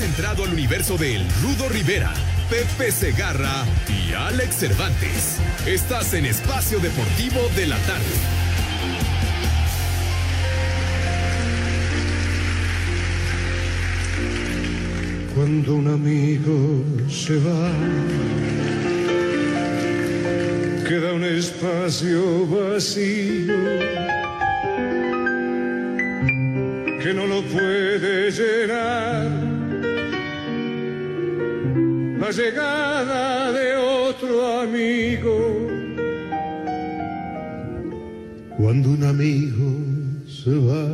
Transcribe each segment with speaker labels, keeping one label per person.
Speaker 1: Entrado al universo de El Rudo Rivera, Pepe Segarra y Alex Cervantes. Estás en Espacio Deportivo de la Tarde.
Speaker 2: Cuando un amigo se va, queda un espacio vacío que no lo puede llenar la llegada de otro amigo. Cuando un amigo se va,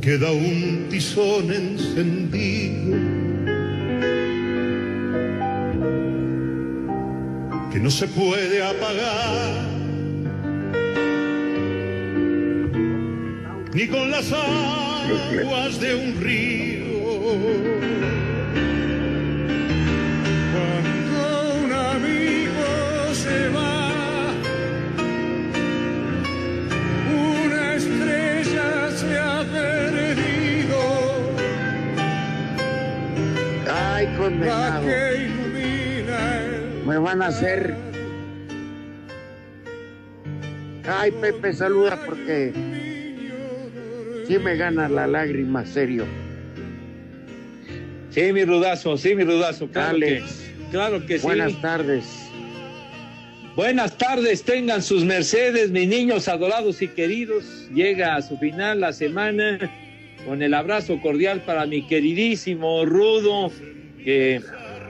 Speaker 2: queda un tizón encendido que no se puede apagar ni con las aguas de un río.
Speaker 3: Van a hacer. Ay, Pepe, saluda porque sí me gana la lágrima, serio.
Speaker 4: Sí, mi rudazo, sí, mi rudazo. Claro que, claro que sí.
Speaker 3: buenas tardes.
Speaker 4: Buenas tardes, tengan sus mercedes, mis niños adorados y queridos. Llega a su final la semana con el abrazo cordial para mi queridísimo Rudo, que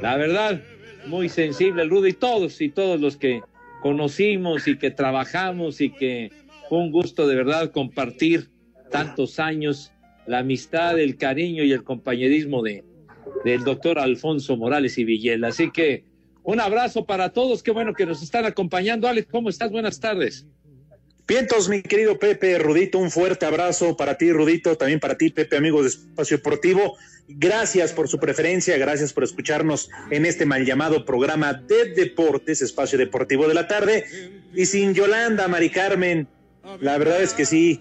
Speaker 4: la verdad, muy sensible Rudo y todos y todos los que conocimos y que trabajamos y que fue un gusto de verdad compartir tantos años la amistad, el cariño y el compañerismo de, del doctor Alfonso Morales y Villela. Así que un abrazo para todos, qué bueno que nos están acompañando. Alex, ¿cómo estás? Buenas tardes.
Speaker 5: Vientos, mi querido Pepe, Rudito, un fuerte abrazo para ti, Rudito, también para ti, Pepe, amigos de Espacio Deportivo. Gracias por su preferencia, gracias por escucharnos en este mal llamado programa de deportes, Espacio Deportivo de la tarde. Y sin Yolanda, Mari Carmen, la verdad es que sí,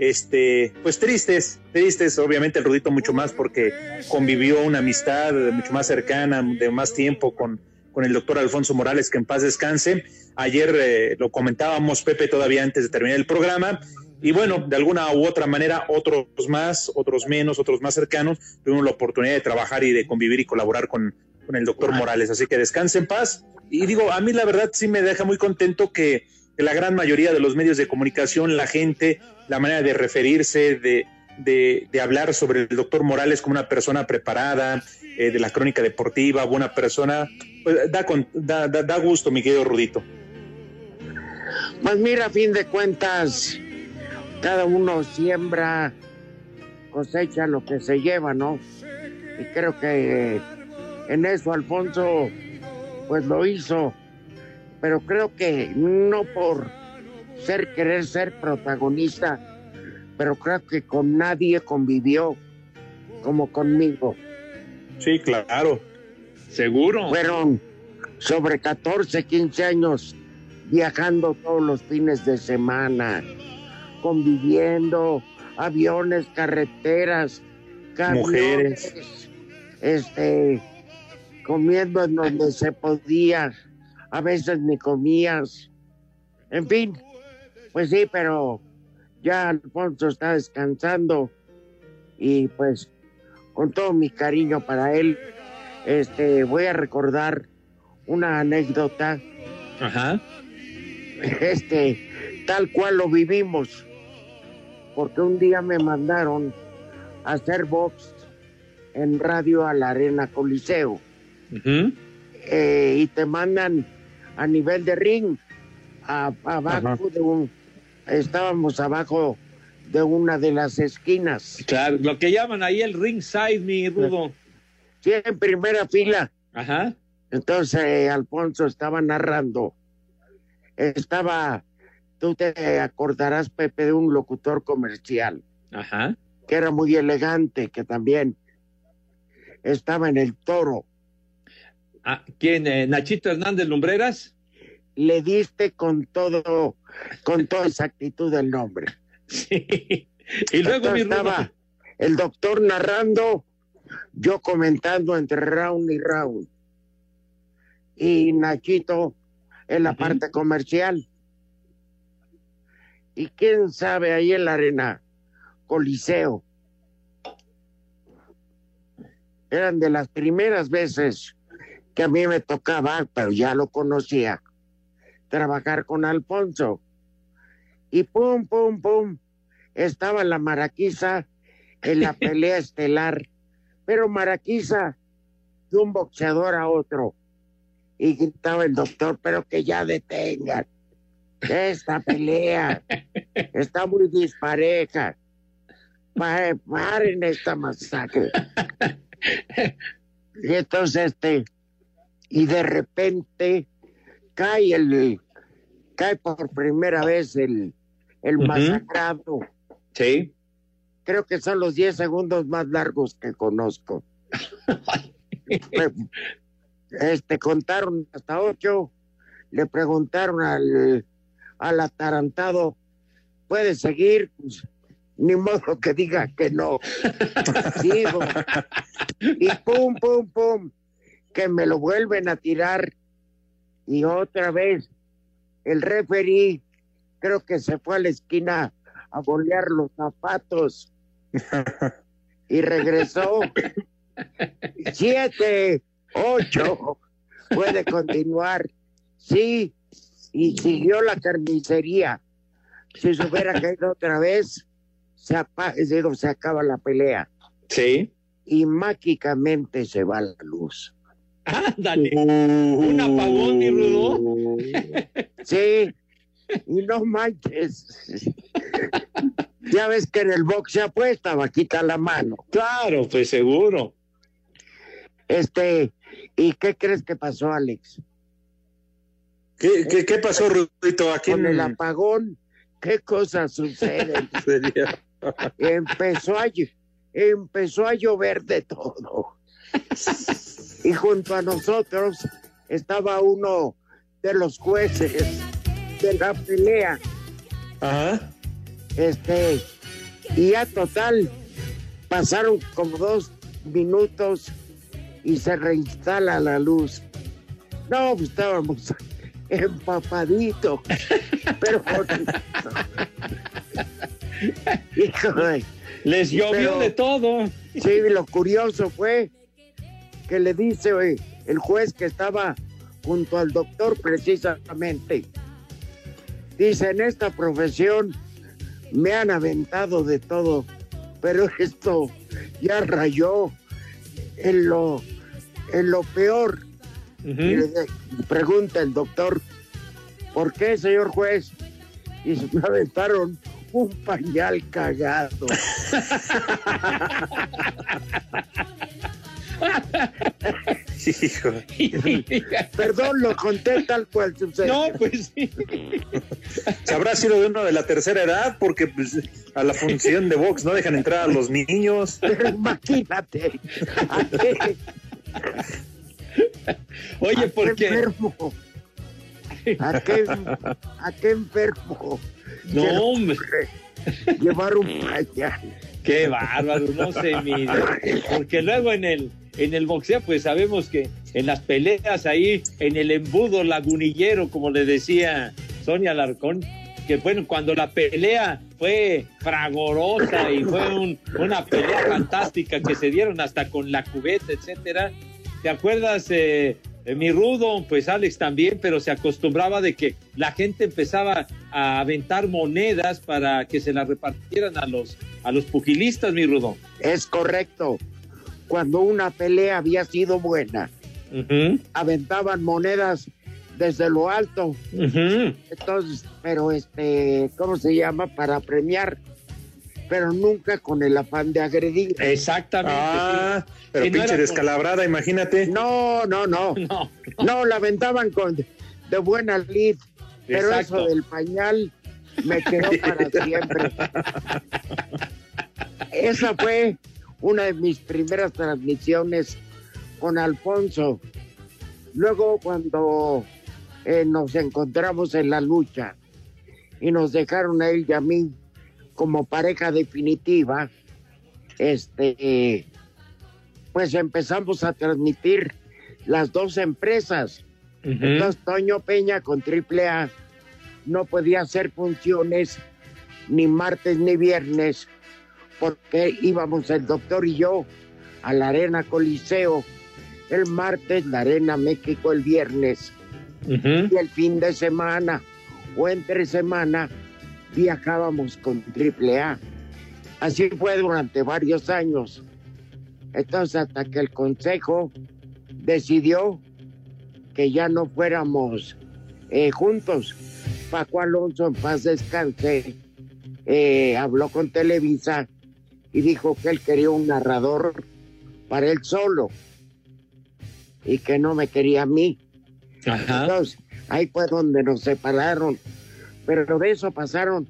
Speaker 5: este, pues tristes, tristes, obviamente el Rudito mucho más porque convivió una amistad mucho más cercana, de más tiempo con, con el doctor Alfonso Morales, que en paz descanse. Ayer eh, lo comentábamos, Pepe, todavía antes de terminar el programa. Y bueno, de alguna u otra manera, otros más, otros menos, otros más cercanos, tuvimos la oportunidad de trabajar y de convivir y colaborar con, con el doctor Morales. Así que descanse en paz. Y digo, a mí la verdad sí me deja muy contento que, que la gran mayoría de los medios de comunicación, la gente, la manera de referirse, de, de, de hablar sobre el doctor Morales como una persona preparada, eh, de la crónica deportiva, buena persona, pues da, con- da, da, da gusto, mi querido Rudito.
Speaker 3: Pues mira, a fin de cuentas, cada uno siembra, cosecha lo que se lleva, ¿no? Y creo que eh, en eso Alfonso, pues lo hizo. Pero creo que no por ser querer ser protagonista, pero creo que con nadie convivió como conmigo.
Speaker 5: Sí, claro.
Speaker 4: Seguro.
Speaker 3: Fueron sobre 14, 15 años viajando todos los fines de semana, conviviendo, aviones, carreteras, camiones, este, comiendo en donde se podía, a veces ni comías, en fin, pues sí, pero ya Alfonso está descansando y pues con todo mi cariño para él, este, voy a recordar una anécdota,
Speaker 4: Ajá.
Speaker 3: este, tal cual lo vivimos, porque un día me mandaron a hacer box en radio a la Arena Coliseo eh, y te mandan a nivel de ring, a- abajo
Speaker 5: Ajá.
Speaker 3: de un, estábamos abajo de una de las esquinas.
Speaker 4: Claro, lo que llaman ahí el ringside, mi rudo.
Speaker 3: Sí, en primera fila.
Speaker 4: Ajá.
Speaker 3: Entonces eh, Alfonso estaba narrando. Estaba, tú te acordarás, Pepe, de un locutor comercial
Speaker 4: Ajá.
Speaker 3: que era muy elegante, que también estaba en el toro.
Speaker 4: Ah, ¿Quién? eh, ¿Nachito Hernández Lumbreras?
Speaker 3: Le diste con todo, con toda exactitud el nombre.
Speaker 4: Sí. Y luego mi
Speaker 3: estaba el doctor narrando, yo comentando entre round y round. Y Nachito en la parte comercial. Y quién sabe ahí en la arena, Coliseo. Eran de las primeras veces que a mí me tocaba, pero ya lo conocía, trabajar con Alfonso. Y pum, pum, pum, estaba la Maraquiza en la pelea estelar, pero Maraquiza de un boxeador a otro. Y gritaba el doctor, pero que ya detengan esta pelea. Está muy dispareja. Pa- Paren esta masacre. Y entonces, este, y de repente cae el, cae por primera vez el, el masacrado.
Speaker 4: Sí.
Speaker 3: Creo que son los 10 segundos más largos que conozco. Este, contaron hasta ocho, le preguntaron al, al atarantado, ¿puede seguir? Pues, ni modo que diga que no. Sigo. Y pum, pum, pum, que me lo vuelven a tirar. Y otra vez, el referí, creo que se fue a la esquina a bolear los zapatos y regresó. Siete, ocho, puede continuar. Sí, y siguió la carnicería. Si se hubiera caído otra vez, se, apa- digo, se acaba la pelea.
Speaker 4: Sí.
Speaker 3: Y mágicamente se va la luz.
Speaker 4: Ándale. Un apagón, mi rudo.
Speaker 3: Sí, y no manches. Ya ves que en el box se apuesta, vaquita la mano.
Speaker 4: Claro, pues seguro.
Speaker 3: Este, ¿y qué crees que pasó, Alex?
Speaker 5: ¿Qué, qué, qué pasó, Rudito? Aquí
Speaker 3: Con
Speaker 5: en
Speaker 3: el apagón, ¿qué cosas suceden? empezó a, empezó a llover de todo. Y junto a nosotros estaba uno de los jueces de la pelea.
Speaker 5: Ajá.
Speaker 3: Este, y ya total, pasaron como dos minutos y se reinstala la luz. No, pues estábamos empapaditos, pero. Híjole.
Speaker 4: Les llovió
Speaker 3: Pero-
Speaker 4: de todo.
Speaker 3: Sí, lo curioso fue que le dice el juez que estaba junto al doctor precisamente. Dice, en esta profesión me han aventado de todo, pero esto ya rayó en lo, en lo peor. Le pregunta el doctor, ¿por qué, señor juez? Y se me aventaron un pañal cagado.
Speaker 5: Hijo.
Speaker 3: Perdón, lo conté tal cual sucede.
Speaker 4: no, pues sí.
Speaker 5: ¿Se habrá sido de uno de la tercera edad? Porque pues, a la función de box no dejan entrar a los niños.
Speaker 3: Pero imagínate, ¿a qué,
Speaker 4: Oye,
Speaker 3: a
Speaker 4: ¿por
Speaker 3: qué
Speaker 4: qué?
Speaker 3: enfermo? ¿A qué, a qué enfermo?
Speaker 4: No, hombre,
Speaker 3: Llevar un pañal.
Speaker 4: qué bárbaro, no se mide. Porque luego en el, en el boxeo, pues sabemos que en las peleas ahí, en el embudo lagunillero, como le decía Sonia Larcón, que bueno, cuando la pelea fue fragorosa y fue un- una pelea fantástica que se dieron hasta con la cubeta, etcétera. ¿Te acuerdas, eh, mi rudo? Pues Alex también, pero se acostumbraba de que la gente empezaba a aventar monedas para que se las repartieran a los, a los pugilistas, mi rudo.
Speaker 3: Es correcto. Cuando una pelea había sido buena, aventaban monedas desde lo alto. Entonces, pero este, ¿cómo se llama? Para premiar. Pero nunca con el afán de agredir.
Speaker 4: Exactamente.
Speaker 5: Ah, pero
Speaker 4: Si no
Speaker 5: pinche
Speaker 4: era
Speaker 5: descalabrada, imagínate.
Speaker 3: No, no, no.
Speaker 4: No,
Speaker 3: No, la aventaban con de buena lid, pero
Speaker 4: Exacto.
Speaker 3: eso del pañal me quedó para siempre. Esa fue una de mis primeras transmisiones con Alfonso. Luego cuando eh, nos encontramos en la lucha y nos dejaron a él y a mí como pareja definitiva, este, pues empezamos a transmitir las dos empresas. Entonces Toño Peña con Triple A no podía hacer funciones ni martes ni viernes porque íbamos el doctor y yo a la Arena Coliseo el martes, la Arena México el viernes. Y el fin de semana o entre semana viajábamos con Triple A. Así fue durante varios años. Entonces hasta que el consejo decidió que ya no fuéramos eh, juntos. Paco Alonso, en paz descanse, eh, habló con Televisa y dijo que él quería un narrador para él solo y que no me quería a mí.
Speaker 4: Ajá.
Speaker 3: Entonces, ahí fue donde nos separaron. Pero de eso pasaron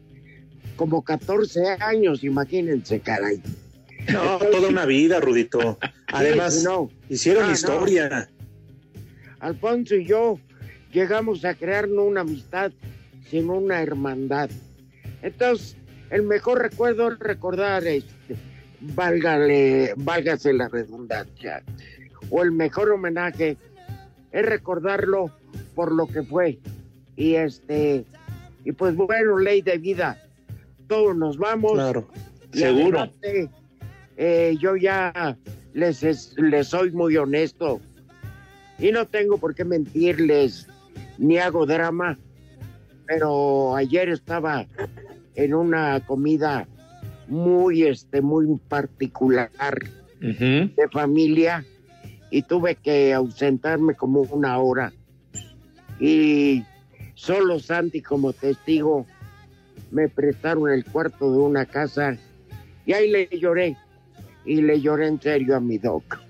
Speaker 3: como 14 años, imagínense, caray.
Speaker 5: No, toda una vida, Rudito. Además,
Speaker 3: no.
Speaker 5: hicieron
Speaker 3: Ah, no.
Speaker 5: historia.
Speaker 3: Alfonso y yo llegamos a crear no una amistad, sino una hermandad. Entonces, el mejor recuerdo es recordar, este, válgale, válgase la redundancia, o el mejor homenaje es recordarlo por lo que fue. Y este, y pues bueno, ley de vida, todos nos vamos.
Speaker 5: Claro.
Speaker 3: Y
Speaker 5: Seguro.
Speaker 3: adelante, eh, yo ya les, es- les soy muy honesto y no tengo por qué mentirles ni hago drama, pero ayer estaba en una comida muy, este, muy particular de familia y tuve que ausentarme como una hora y solo Santi como testigo me prestaron el cuarto de una casa y ahí le lloré y le lloré en serio a mi doc.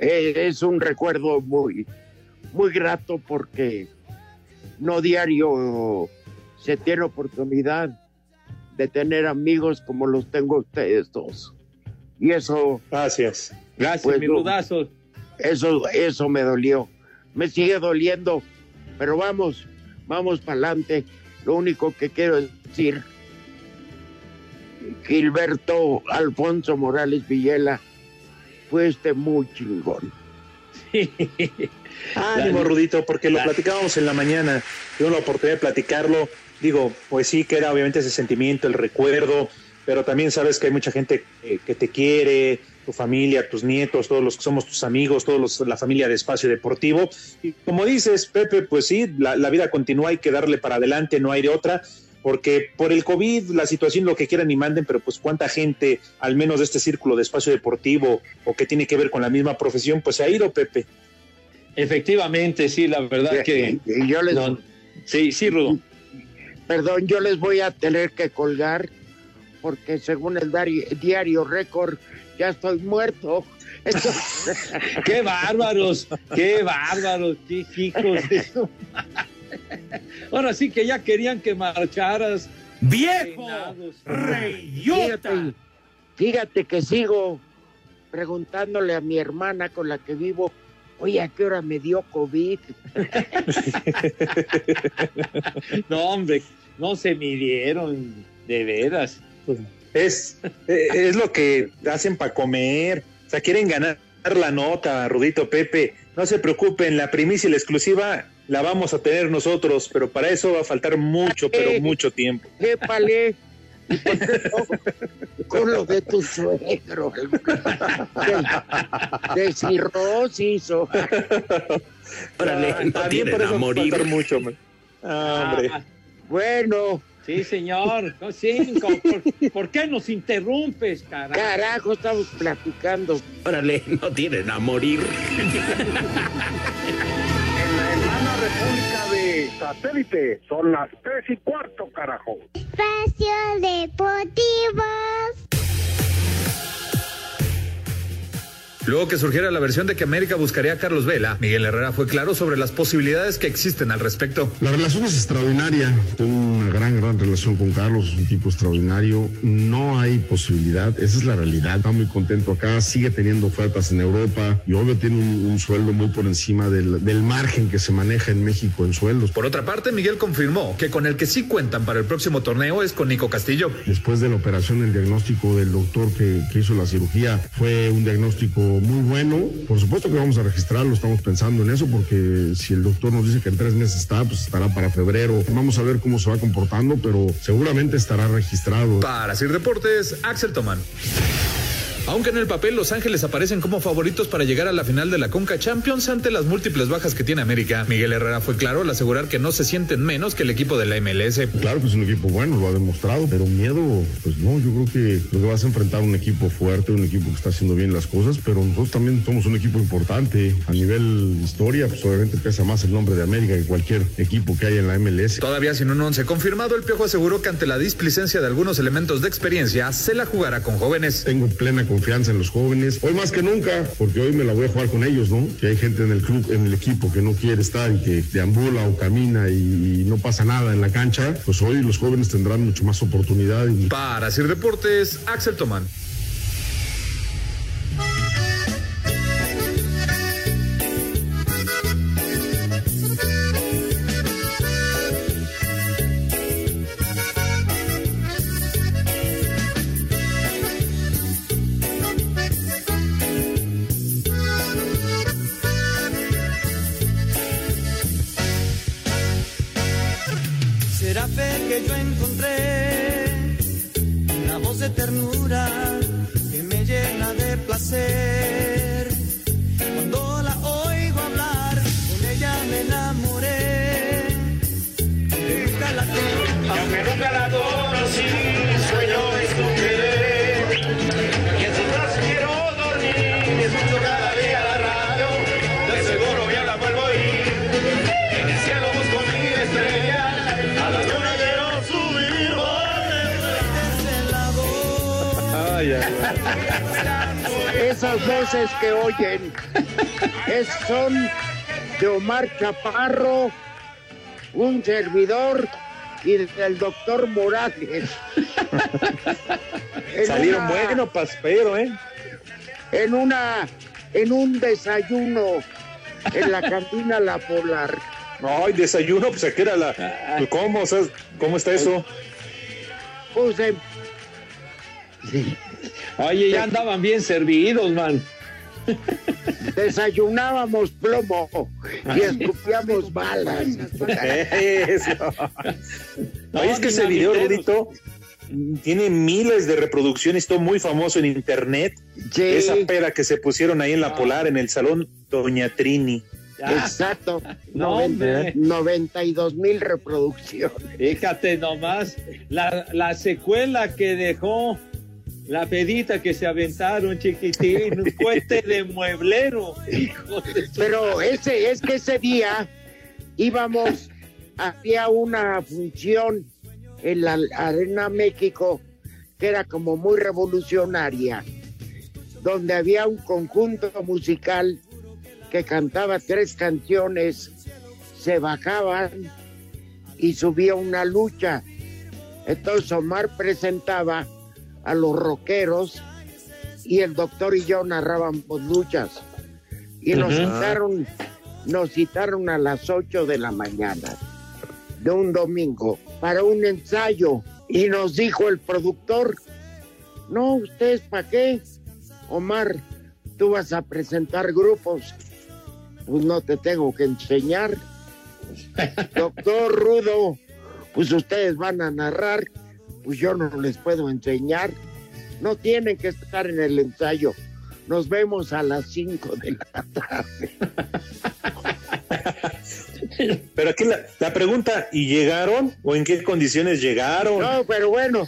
Speaker 3: Eh, es un recuerdo muy, muy grato porque no diario se tiene oportunidad de tener amigos como los tengo ustedes dos. Y eso
Speaker 5: Gracias.
Speaker 4: Gracias,
Speaker 3: Pues
Speaker 4: mi
Speaker 3: eso, eso me dolió. Me sigue doliendo, pero vamos, vamos para adelante. Lo único que quiero decir, Gilberto Alfonso Morales Villela, fue este muy chingón.
Speaker 5: Ánimo, Rudito, porque lo platicábamos en la mañana. Tuve la oportunidad de platicarlo. Digo, pues sí, que era obviamente ese sentimiento, el recuerdo, pero también sabes que hay mucha gente que, que te quiere, tu familia, tus nietos, todos los que somos tus amigos, todos los, la familia de Espacio Deportivo. Y como dices, Pepe, pues sí, la, la vida continúa, hay que darle para adelante, no hay de otra. Porque por el COVID, la situación, lo que quieran y manden, pero pues cuánta gente, al menos de este círculo de espacio deportivo o que tiene que ver con la misma profesión, pues se ha ido, Pepe.
Speaker 4: Efectivamente, sí, la verdad que.
Speaker 3: Y yo les,
Speaker 4: no, sí, sí, Rudo.
Speaker 3: perdón, yo les voy a tener que colgar porque según el diario, diario récord ya estoy muerto. Entonces,
Speaker 4: ¡Qué bárbaros! ¡Qué bárbaros! ¡Qué hijos de su! Ahora sí que ya querían que marcharas.
Speaker 6: ¡Viejo! ¡Reyota!
Speaker 3: fíjate, fíjate que sigo preguntándole a mi hermana con la que vivo, oye, ¿a qué hora me dio COVID?
Speaker 4: No, hombre, no se midieron, de veras.
Speaker 5: Es, eh, es lo que hacen para comer. O sea, quieren ganar la nota, Rudito Pepe. No se preocupen, la primicia y la exclusiva la vamos a tener nosotros, pero para eso va a faltar mucho, pero mucho tiempo.
Speaker 3: Épale. Con lo de tu suegro. De, de cirrosis. o-
Speaker 6: Órale, no
Speaker 5: También
Speaker 6: tienen
Speaker 5: por
Speaker 6: a
Speaker 5: eso va a faltar mucho. man. Ah, hombre.
Speaker 4: Ah,
Speaker 3: Bueno,
Speaker 4: sí, señor. No, cinco. ¿Por, por qué nos interrumpes, carajo?
Speaker 3: carajo, estamos platicando.
Speaker 6: Órale, no tienen a morir.
Speaker 3: Hermano
Speaker 7: República de Satélite. Son las tres y cuarto, carajo.
Speaker 8: Espacio Deportivo.
Speaker 9: Luego que surgiera la versión de que América buscaría a Carlos Vela, Miguel Herrera fue claro sobre las posibilidades que existen al respecto.
Speaker 10: La relación es extraordinaria. Tengo una gran, gran relación con Carlos, es un tipo extraordinario. No hay posibilidad, esa es la realidad. Está muy contento acá, sigue teniendo ofertas en Europa y obvio tiene un, un sueldo muy por encima del, del margen que se maneja en México en sueldos.
Speaker 9: Por otra parte, Miguel confirmó que con el que sí cuentan para el próximo torneo es con Nico Castillo.
Speaker 10: Después de la operación, el diagnóstico del doctor que, que hizo la cirugía fue un diagnóstico muy bueno. Por supuesto que vamos a registrarlo, estamos pensando en eso, porque si el doctor nos dice que en tres meses está, pues estará para febrero. Vamos a ver cómo se va comportando, pero seguramente estará registrado.
Speaker 9: Para Sir Deportes, Axel Tomán. Aunque en el papel Los Ángeles aparecen como favoritos para llegar a la final de la Conca Champions ante las múltiples bajas que tiene América, Miguel Herrera fue claro al asegurar que no se sienten menos que el equipo de la MLS.
Speaker 10: Claro que es un equipo bueno, lo ha demostrado, pero miedo, pues no, yo creo que lo que vas a enfrentar a un equipo fuerte, un equipo que está haciendo bien las cosas, pero nosotros también somos un equipo importante. A nivel historia, pues obviamente pesa más el nombre de América que cualquier equipo que haya en la MLS.
Speaker 9: Todavía sin un once confirmado, el Piojo aseguró que ante la displicencia de algunos elementos de experiencia, se la jugará con jóvenes.
Speaker 10: Tengo plena confianza en los jóvenes, hoy más que nunca, porque hoy me la voy a jugar con ellos, ¿no? Que hay gente en el club, en el equipo que no quiere estar y que deambula o camina y, no pasa nada en la cancha, pues hoy los jóvenes tendrán mucho más oportunidad.
Speaker 9: Para Sir Deportes, Axel Tomán.
Speaker 3: Esas voces que oyen es- son de Omar Chaparro, un servidor y del doctor Morales.
Speaker 5: Salieron
Speaker 3: una-
Speaker 5: bueno, paspero, ¿eh?
Speaker 3: En una, en un desayuno en la cantina La Polar.
Speaker 5: Ay, desayuno, pues aquí era la. ¿Cómo? O sea, ¿Cómo está eso?
Speaker 3: Puse.
Speaker 4: Oye, ya andaban bien servidos, man.
Speaker 3: Desayunábamos plomo y escupíamos balas.
Speaker 5: Eso. Oye, es que ese video. Rudito, tiene miles de reproducciones, todo muy famoso en internet.
Speaker 3: Sí.
Speaker 5: Esa pera que se pusieron ahí en la Polar, en el salón Doña Trini.
Speaker 3: Exacto.
Speaker 4: No, hombre.
Speaker 3: 92 mil reproducciones.
Speaker 4: Fíjate nomás, la, la secuela que dejó, la pedita que se aventaron, chiquitín, un cohete de mueblero. Hijo de
Speaker 3: Pero ese, es que ese día íbamos, había una función en la Arena México que era como muy revolucionaria, donde había un conjunto musical que cantaba tres canciones, se bajaban y subía una lucha. Entonces Omar presentaba a los rockeros y el doctor y yo narrábamos luchas. Y nos citaron, nos citaron a las 8 de la mañana de un domingo para un ensayo. Y nos dijo el productor, no, ¿ustedes para qué? Omar, tú vas a presentar grupos. Pues no te tengo que enseñar. Doctor Rudo, pues ustedes van a narrar, pues yo no les puedo enseñar. No tienen que estar en el ensayo. Nos vemos a las 5 de la tarde.
Speaker 5: Pero aquí la, la pregunta, ¿y llegaron? ¿O en qué condiciones llegaron?
Speaker 3: No, pero bueno,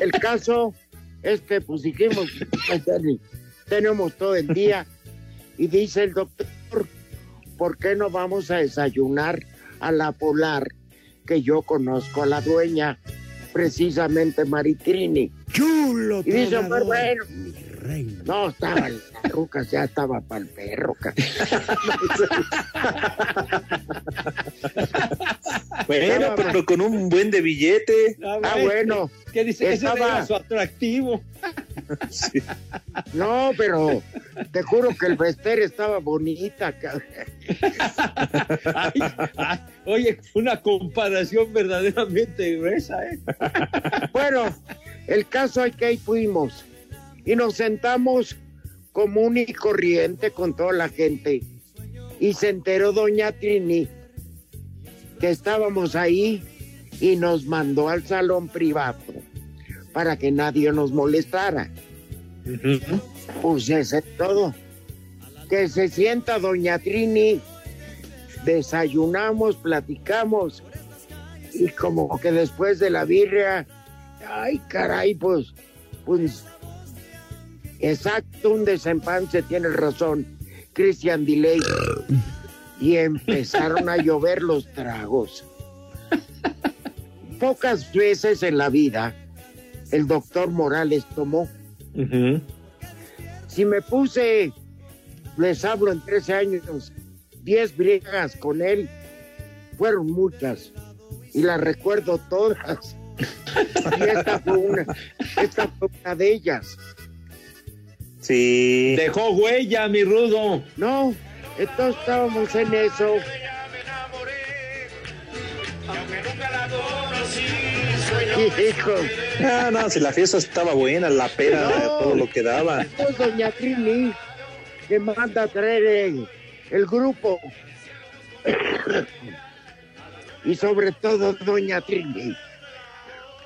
Speaker 3: el caso es que pues dijimos, "Ay, Dani, tenemos todo el día y dice el doctor, ¿por qué no vamos a desayunar a la Polar, que yo conozco a la dueña, precisamente Maritrini.
Speaker 11: Chulo,
Speaker 3: Y dice Omar, bueno,
Speaker 11: mi reina.
Speaker 3: no, estaba la ruca, ya estaba para el perro.
Speaker 5: Bueno, pero con un buen de billete.
Speaker 3: Ah, bueno.
Speaker 4: ¿Qué dice? Ese
Speaker 3: Estaba-
Speaker 4: era su atractivo.
Speaker 5: Sí.
Speaker 3: No, pero te juro que el vester estaba bonita. ca-
Speaker 4: Ay, ay, oye, una comparación verdaderamente gruesa, ¿eh?
Speaker 3: Bueno, el caso es que ahí fuimos y nos sentamos común y corriente con toda la gente. Y se enteró doña Trini que estábamos ahí y nos mandó al salón privado para que nadie nos molestara. Pues ese es todo. Que se sienta doña Trini, desayunamos, platicamos y como que después de la birria, ay caray, pues, pues, exacto, un desempance, tienes razón, Christian Delay. Y empezaron a llover los tragos. Pocas veces en la vida el doctor Morales tomó. Si me puse, les hablo en 13 años, 10 briegas con él, fueron muchas y las recuerdo todas. Y esta fue una, esta fue una de ellas.
Speaker 5: Sí.
Speaker 4: Dejó huella, mi rudo.
Speaker 3: No, entonces estábamos en eso. Hijo,
Speaker 5: Ah, no, si la fiesta estaba buena, la pera,
Speaker 3: No.
Speaker 5: todo lo que daba.
Speaker 3: pues doña Trini que manda a traer el, el grupo. y sobre todo doña Trini,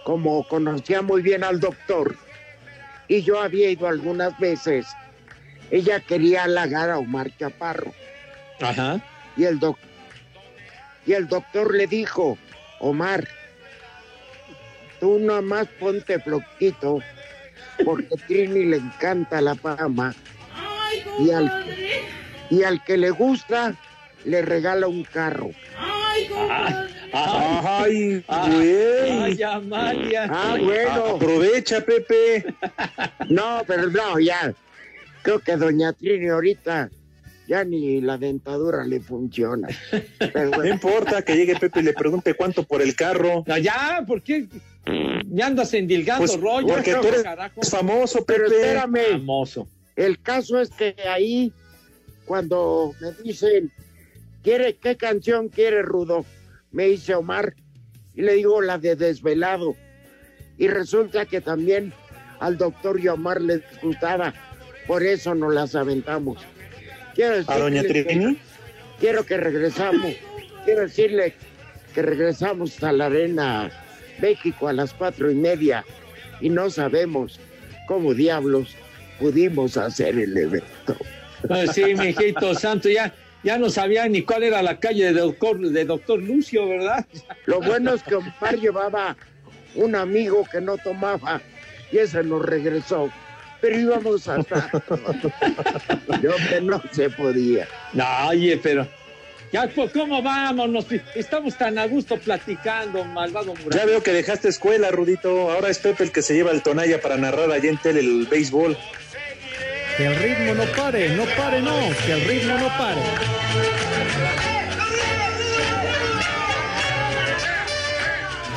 Speaker 3: como conocía muy bien al doctor, y yo había ido algunas veces, ella quería halagar a Omar Chaparro.
Speaker 4: Ajá.
Speaker 3: Y el, doc- y el doctor le dijo, Omar, tú nomás ponte floquito, porque Trini le encanta la fama. Y al, y al que le gusta, le regala un carro.
Speaker 5: Ay,
Speaker 4: Ay,
Speaker 5: güey.
Speaker 4: Amalia.
Speaker 3: Ah, bueno.
Speaker 5: Aprovecha, Pepe.
Speaker 3: No, pero no, ya. Creo que doña Trini ahorita ya ni la dentadura le funciona. Pero
Speaker 5: No importa que llegue Pepe y le pregunte cuánto por el carro.
Speaker 4: No, ya, ¿por qué? Ya andas endilgando
Speaker 5: Pues,
Speaker 4: rollo.
Speaker 5: porque tú eres
Speaker 4: carajo.
Speaker 5: famoso,
Speaker 3: pero
Speaker 5: Pepe.
Speaker 3: espérame.
Speaker 4: Famoso.
Speaker 3: El caso es que ahí, cuando me dicen, ¿quiere, ¿qué canción quiere Rudo? Me dice Omar, y le digo la de Desvelado. Y resulta que también al doctor y Omar les gustaba, por eso nos las aventamos. Quiero
Speaker 5: ¿A doña Trini?
Speaker 3: quiero que regresamos, quiero decirle que regresamos a la arena México a las cuatro y media y no sabemos cómo diablos pudimos hacer el evento.
Speaker 4: Pues sí, mijito santo, ya, ya no sabía ni cuál era la calle de doctor, de doctor Lucio, ¿verdad?
Speaker 3: Lo bueno es que Omar llevaba un amigo que no tomaba y ese nos regresó. Pero íbamos hasta yo que no se podía.
Speaker 4: No, oye, pero. Ya, pues, ¿cómo vamos? Nos- estamos tan a gusto platicando, malvado
Speaker 5: Ya
Speaker 4: Murat.
Speaker 5: veo que dejaste escuela, Rudito. Ahora es Pepe el que se lleva el tonalla para narrar allá en tele el béisbol.
Speaker 12: Que el ritmo no pare, no pare, no, que el ritmo no pare.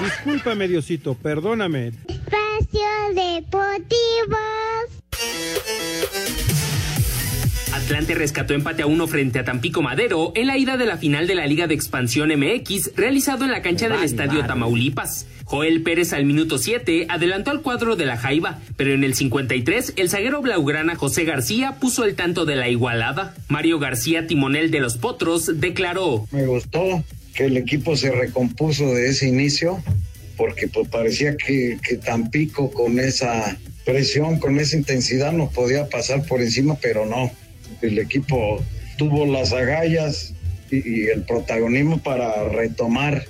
Speaker 12: Discúlpame, Diosito, perdóname.
Speaker 8: Espacio Deportivo.
Speaker 13: Atlante rescató empate a uno frente a Tampico Madero en la ida de la final de la Liga de Expansión MX realizado en la cancha del Estadio Tamaulipas. Joel Pérez al minuto 7 adelantó al cuadro de la Jaiba, pero en el 53 el zaguero blaugrana José García puso el tanto de la igualada. Mario García, timonel de los Potros, declaró.
Speaker 14: Me gustó que el equipo se recompuso de ese inicio, porque pues parecía que, que Tampico con esa presión, con esa intensidad nos podía pasar por encima, pero no. El equipo tuvo las agallas y, el protagonismo para retomar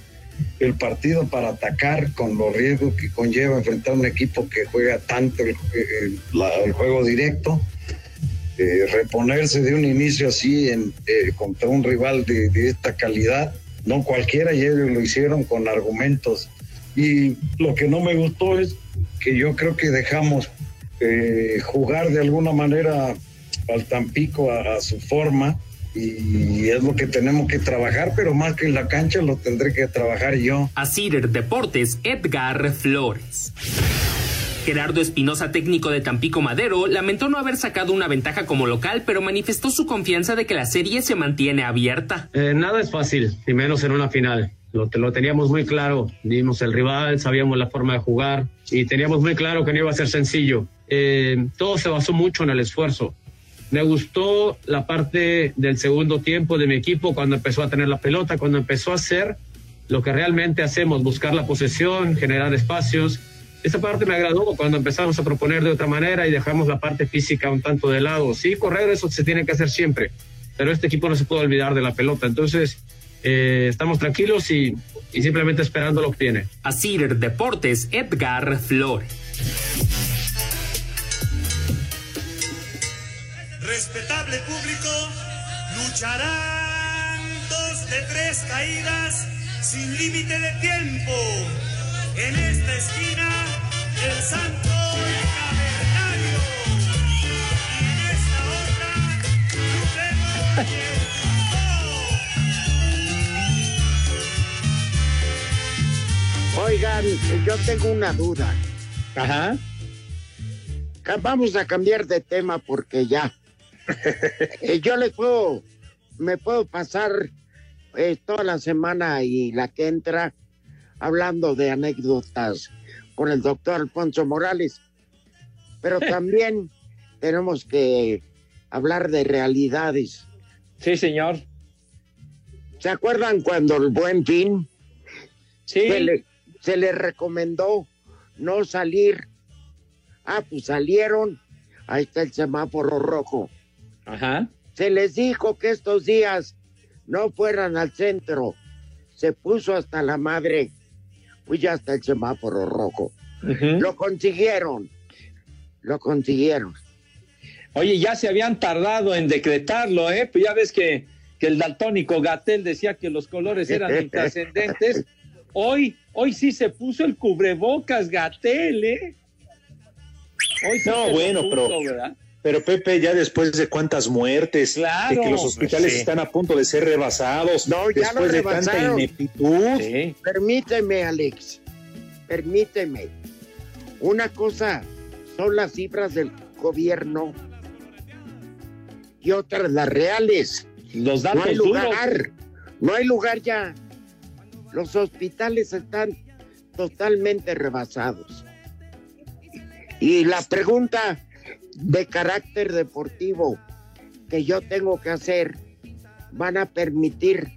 Speaker 14: el partido, para atacar con los riesgos que conlleva enfrentar un equipo que juega tanto el, juego directo. Eh, reponerse de un inicio así eh, contra un rival de, de esta calidad no cualquiera, y ellos lo hicieron con argumentos. Y lo que no me gustó es que yo creo que dejamos eh, jugar de alguna manera al Tampico a, a su forma y es lo que tenemos que trabajar, pero más que en la cancha lo tendré que trabajar yo.
Speaker 13: A Cider Deportes, Edgar Flores. Gerardo Espinosa, técnico de Tampico Madero, lamentó no haber sacado una ventaja como local, pero manifestó su confianza de que la serie se mantiene abierta.
Speaker 15: Eh, nada es fácil, y menos en una final. Lo, lo teníamos muy claro, vimos el rival, sabíamos la forma de jugar y teníamos muy claro que no iba a ser sencillo. Eh, todo se basó mucho en el esfuerzo. Me gustó la parte del segundo tiempo de mi equipo cuando empezó a tener la pelota, cuando empezó a hacer lo que realmente hacemos, buscar la posesión, generar espacios. Esa parte me agradó cuando empezamos a proponer de otra manera y dejamos la parte física un tanto de lado. Sí, correr eso se tiene que hacer siempre, pero este equipo no se puede olvidar de la pelota. Entonces, eh, estamos tranquilos y, simplemente esperando lo que viene.
Speaker 13: A Cider Deportes, Edgar Flores.
Speaker 16: Respetable público, lucharán dos de tres caídas sin límite de tiempo. En esta esquina, el Santo Cavernario. Y en esta otra, Lucero y el
Speaker 3: Oigan, yo tengo una duda.
Speaker 5: Ajá.
Speaker 3: Vamos a cambiar de tema porque ya. Eh, yo le puedo, me puedo pasar eh, toda la semana y la que entra hablando de anécdotas con el doctor Alfonso Morales. Pero también tenemos que hablar de realidades.
Speaker 4: Sí, señor.
Speaker 3: ¿Se acuerdan cuando el buen fin
Speaker 4: Sí.
Speaker 3: se, le, se le recomendó no salir? Ah, pues salieron. Ahí está el semáforo rojo.
Speaker 4: Ajá.
Speaker 3: Se les dijo que estos días no fueran al centro. Se puso hasta la madre. Pues ya está el semáforo rojo. Lo consiguieron. Lo consiguieron.
Speaker 4: Oye, ya se habían tardado en decretarlo, ¿eh? Pues ya ves que, que el daltónico Gatel decía que los colores eran intrascendentes. Hoy, hoy sí se puso el cubrebocas Gatel, ¿eh? Hoy sí
Speaker 5: No, bueno,
Speaker 4: puso,
Speaker 5: pero,
Speaker 4: ¿verdad?
Speaker 5: Pero Pepe, ya después de cuántas muertes,
Speaker 4: Claro,
Speaker 5: de que los hospitales
Speaker 4: sí.
Speaker 5: están a punto de ser rebasados,
Speaker 3: No, ya
Speaker 5: después de tanta ineptitud.
Speaker 3: Permíteme, Alex. Permíteme. Una cosa son las cifras del gobierno y otras las reales.
Speaker 4: Los
Speaker 3: no
Speaker 4: datos
Speaker 3: hay
Speaker 4: duros.
Speaker 3: lugar. No hay lugar ya. Los hospitales están totalmente rebasados. Y la pregunta de carácter deportivo que yo tengo que hacer, ¿van a permitir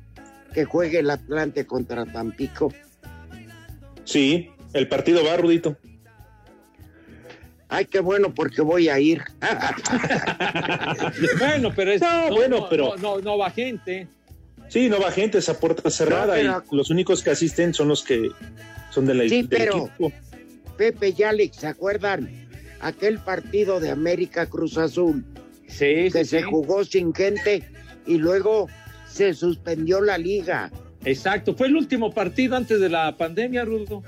Speaker 3: que juegue el Atlante contra Tampico?
Speaker 5: Sí, el partido va, Rudito.
Speaker 3: Ay, qué bueno, porque voy a ir.
Speaker 4: bueno, pero es,
Speaker 5: No, bueno,
Speaker 4: no,
Speaker 5: pero-
Speaker 4: no, no, no va gente.
Speaker 5: Sí, no va gente, esa puerta cerrada
Speaker 3: pero-
Speaker 5: y los únicos que asisten son los que son de la,
Speaker 3: Sí,
Speaker 5: del
Speaker 3: pero-
Speaker 5: equipo.
Speaker 3: Pepe y Alex, ¿se acuerdan? Aquel partido de América Cruz Azul.
Speaker 4: Sí,
Speaker 3: que
Speaker 4: sí,
Speaker 3: se
Speaker 4: sí.
Speaker 3: jugó sin gente y luego se suspendió la liga.
Speaker 4: Exacto, fue el último partido antes de la pandemia, Rudo.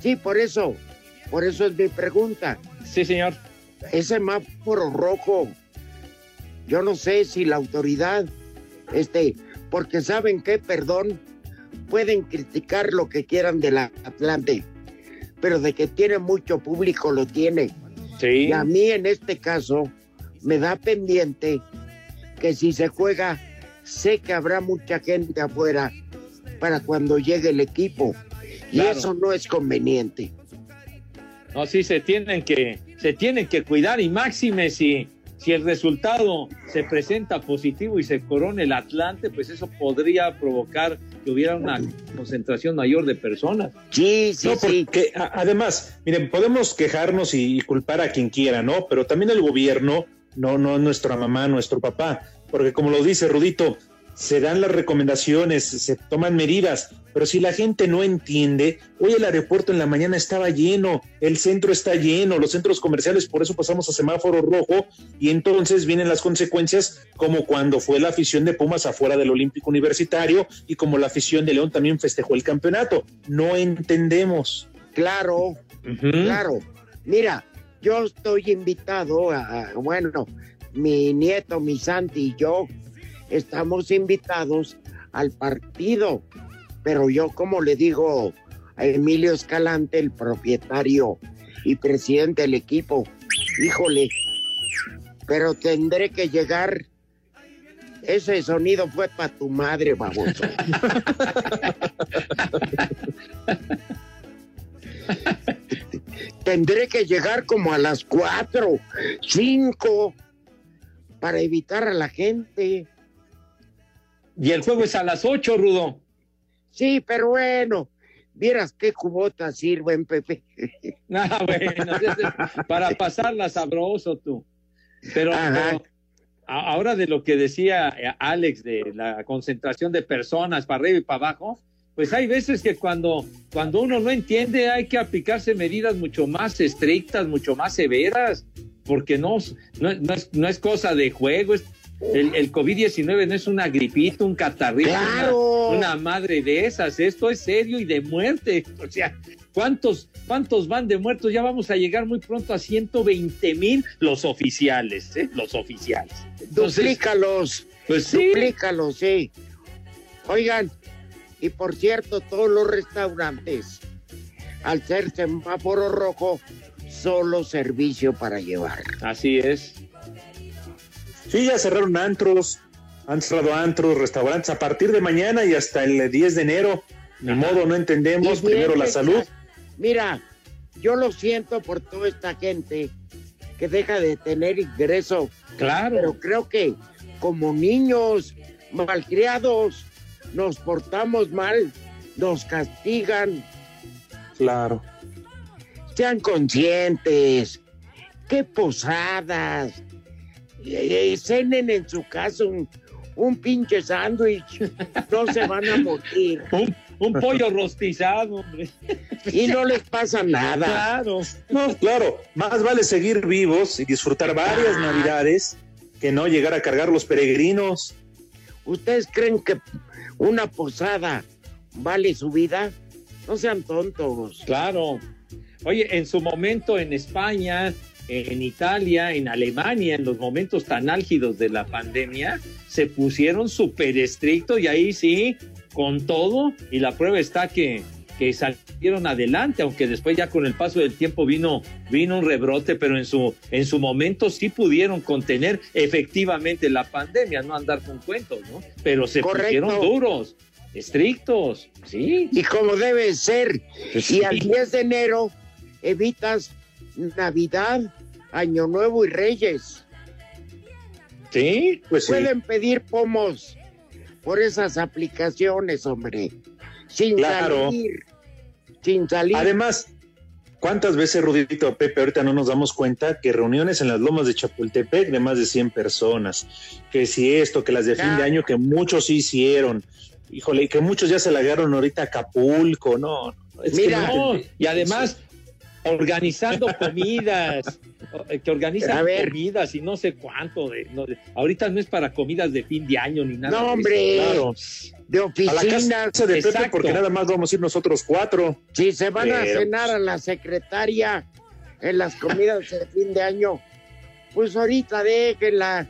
Speaker 3: Sí, por eso, por eso es mi pregunta.
Speaker 4: Sí, señor.
Speaker 3: Ese semáforo rojo, yo no sé si la autoridad, este, porque saben que, perdón, pueden criticar lo que quieran de la Atlante, pero de que tiene mucho público lo tiene.
Speaker 4: Sí.
Speaker 3: Y a mí en este caso me da pendiente que si se juega, sé que habrá mucha gente afuera para cuando llegue el equipo. Y
Speaker 4: Claro.
Speaker 3: eso no es conveniente.
Speaker 4: No, sí, se tienen que, se tienen que cuidar y máxime si, si el resultado se presenta positivo y se corona el Atlante, pues eso podría provocar que hubiera una concentración mayor de personas.
Speaker 3: Sí,
Speaker 5: no, porque a- además, miren, podemos quejarnos y, y culpar a quien quiera, ¿no? Pero también el gobierno, no, no nuestra mamá, nuestro papá, porque como lo dice Rudito, se dan las recomendaciones, se toman medidas, pero si la gente no entiende, hoy el aeropuerto en la mañana estaba lleno, el centro está lleno, los centros comerciales, por eso pasamos a semáforo rojo y entonces vienen las consecuencias como cuando fue la afición de Pumas afuera del Olímpico Universitario y como la afición de León también festejó el campeonato. No entendemos.
Speaker 3: Claro, claro. Mira, yo estoy invitado a, a- bueno, mi nieto, mi Santi y yo estamos invitados al partido, pero yo como le digo a Emilio Escalante, el propietario y presidente del equipo, híjole, pero tendré que llegar. Ese sonido fue para tu madre, baboso. Tendré que llegar como a las cuatro, cinco, para evitar a la gente.
Speaker 4: Y el juego es a las 8, Rudo.
Speaker 3: Sí, pero bueno, vieras qué cubotas sirven, Pepe.
Speaker 4: Ah, bueno, para pasarla sabroso tú. Pero, pero ahora de lo que decía eh, Alex de la concentración de personas para arriba y para abajo, pues hay veces que cuando, cuando uno no entiende hay que aplicarse medidas mucho más estrictas, mucho más severas, porque no, no, no es, no es cosa de juego, es- el, el COVID-19 no es una gripita, un catarrito,
Speaker 3: ¡Claro!
Speaker 4: una, una madre de esas, esto es serio y de muerte. O sea, ¿cuántos, ¿cuántos van de muertos? Ya vamos a llegar muy pronto a 120 mil los oficiales, ¿eh? Los oficiales. Entonces,
Speaker 3: Duplícalos,
Speaker 4: pues sí.
Speaker 3: duplícalos, sí. Oigan, y por cierto, todos los restaurantes, al ser semáforo rojo, solo servicio para llevar.
Speaker 4: Así es.
Speaker 5: Sí, ya cerraron antros, han cerrado antros, restaurantes a partir de mañana y hasta el 10 de enero. Ni modo, no entendemos.
Speaker 3: Bien
Speaker 5: Primero la salud.
Speaker 3: Mira, yo lo siento por toda esta gente que deja de tener ingreso.
Speaker 4: Claro.
Speaker 3: Pero creo que como niños malcriados nos portamos mal, nos castigan.
Speaker 5: Claro.
Speaker 3: Sean conscientes. Qué posadas. Eh, cenen en su casa un, un pinche sándwich. No se van a morir.
Speaker 4: Un, un pollo rostizado, hombre.
Speaker 3: Y no les pasa nada.
Speaker 4: Claro.
Speaker 5: No, claro, más vale seguir vivos y disfrutar varias navidades que no llegar a cargar los peregrinos.
Speaker 3: ¿Ustedes creen que una posada vale su vida? No sean tontos.
Speaker 4: Claro. Oye, en su momento en España, en Italia, en Alemania, en los momentos tan álgidos de la pandemia, se pusieron súper estrictos y ahí sí, con todo, y la prueba está que, que salieron adelante, aunque después ya con el paso del tiempo vino, vino un rebrote, pero en su, en su momento sí pudieron contener efectivamente la pandemia, no andar con cuentos, ¿no? Pero se
Speaker 3: Correcto.
Speaker 4: pusieron duros, estrictos, sí.
Speaker 3: Y como debe ser. Y al 10 de enero evitas Navidad, Año Nuevo y Reyes.
Speaker 4: Sí,
Speaker 5: pues sí.
Speaker 3: Pueden pedir pomos por esas aplicaciones, hombre. Sin
Speaker 5: Claro.
Speaker 3: salir. Sin salir.
Speaker 5: Además, ¿cuántas veces, Rudito Pepe, ahorita no nos damos cuenta que reuniones en las lomas de Chapultepec de más de 100 personas? Que si esto, que las de fin de año, que muchos sí hicieron. Híjole, y que muchos ya se largaron ahorita a Acapulco, no. es
Speaker 4: Mira,
Speaker 5: no,
Speaker 4: y además organizando comidas, eh, que organizan
Speaker 3: A ver.
Speaker 4: comidas y no sé cuánto. De, no, de- ahorita no es para comidas de fin de año ni nada.
Speaker 3: No,
Speaker 4: de
Speaker 3: hombre.
Speaker 4: eso.
Speaker 5: Claro.
Speaker 3: de
Speaker 5: A la casa de Pepe, porque nada más vamos a ir nosotros cuatro.
Speaker 3: Si se van a cenar a la secretaria en las comidas de fin de año, pues ahorita déjenla.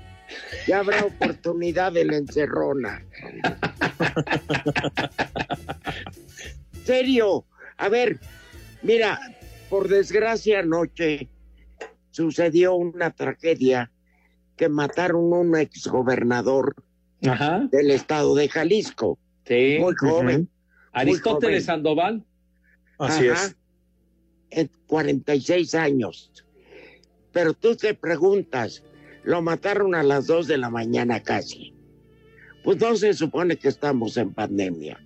Speaker 3: Ya habrá oportunidad de la encerrona. Serio, a ver, mira, por desgracia anoche sucedió una tragedia que mataron a un exgobernador
Speaker 4: Ajá.
Speaker 3: del estado de Jalisco,
Speaker 4: Sí.
Speaker 3: muy joven.
Speaker 4: Aristóteles
Speaker 3: joven.
Speaker 4: Sandoval.
Speaker 5: Así
Speaker 3: Ajá.
Speaker 5: es.
Speaker 3: En 46 años. Pero tú te preguntas, lo mataron a las 2 de la mañana casi. Pues no se supone que estamos en pandemia.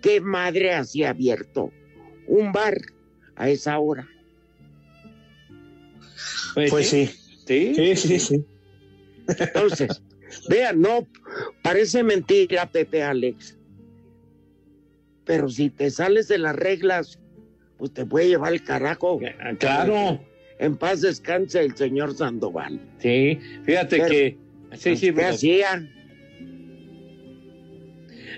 Speaker 3: ¿Qué madre hacía abierto un bar a esa hora?
Speaker 5: Pues sí.
Speaker 4: Sí.
Speaker 5: Sí, sí, sí.
Speaker 3: Entonces, Vean, no, parece mentira, Pepe Alex. Pero si te sales de las reglas, pues te puede llevar el carajo.
Speaker 4: claro.
Speaker 3: En paz descanse el señor Sandoval.
Speaker 4: Sí, fíjate
Speaker 3: Pero,
Speaker 4: que. Sí, sí,
Speaker 3: ¿Qué
Speaker 4: bueno,
Speaker 3: hacía?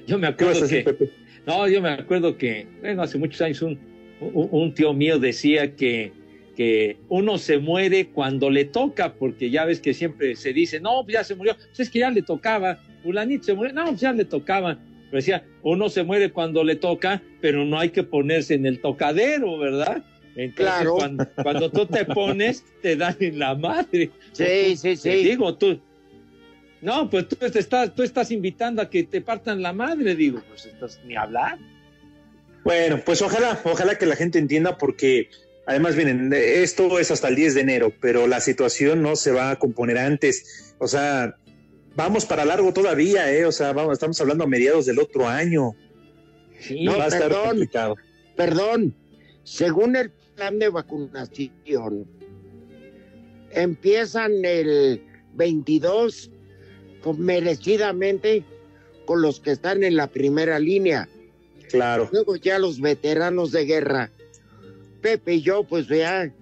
Speaker 4: Yo me
Speaker 5: ¿Qué vas
Speaker 4: acuerdo que.
Speaker 5: Pepe?
Speaker 4: No, yo me acuerdo que, bueno, hace muchos años un, un, tío mío decía que, que uno se muere cuando le toca, porque ya ves que siempre se dice, no, pues ya se murió, pues es que ya le tocaba, fulanito se murió, no, pues ya le tocaba. Pero decía, uno se muere cuando le toca, pero no hay que ponerse en el tocadero, ¿verdad? Entonces,
Speaker 3: Claro.
Speaker 4: cuando, cuando tú te pones, te dan en la madre.
Speaker 3: Sí, sí,
Speaker 4: Te
Speaker 3: sí.
Speaker 4: digo, tú. No, pues tú te estás, tú estás invitando a que te partan la madre, digo, pues estás ni hablar.
Speaker 5: Bueno, pues ojalá, ojalá que la gente entienda porque además miren, esto es hasta el 10 de enero, pero la situación no se va a componer antes. O sea, vamos para largo todavía, ¿eh? O sea, vamos, estamos hablando a mediados del otro año.
Speaker 4: Sí,
Speaker 3: No,
Speaker 5: va a estar
Speaker 3: perdón.
Speaker 5: complicado.
Speaker 3: Perdón, según el plan de vacunación, empiezan el 22 con- merecidamente con los que están en la primera línea.
Speaker 5: Claro.
Speaker 3: Luego ya los veteranos de guerra. Pepe y yo, pues ya,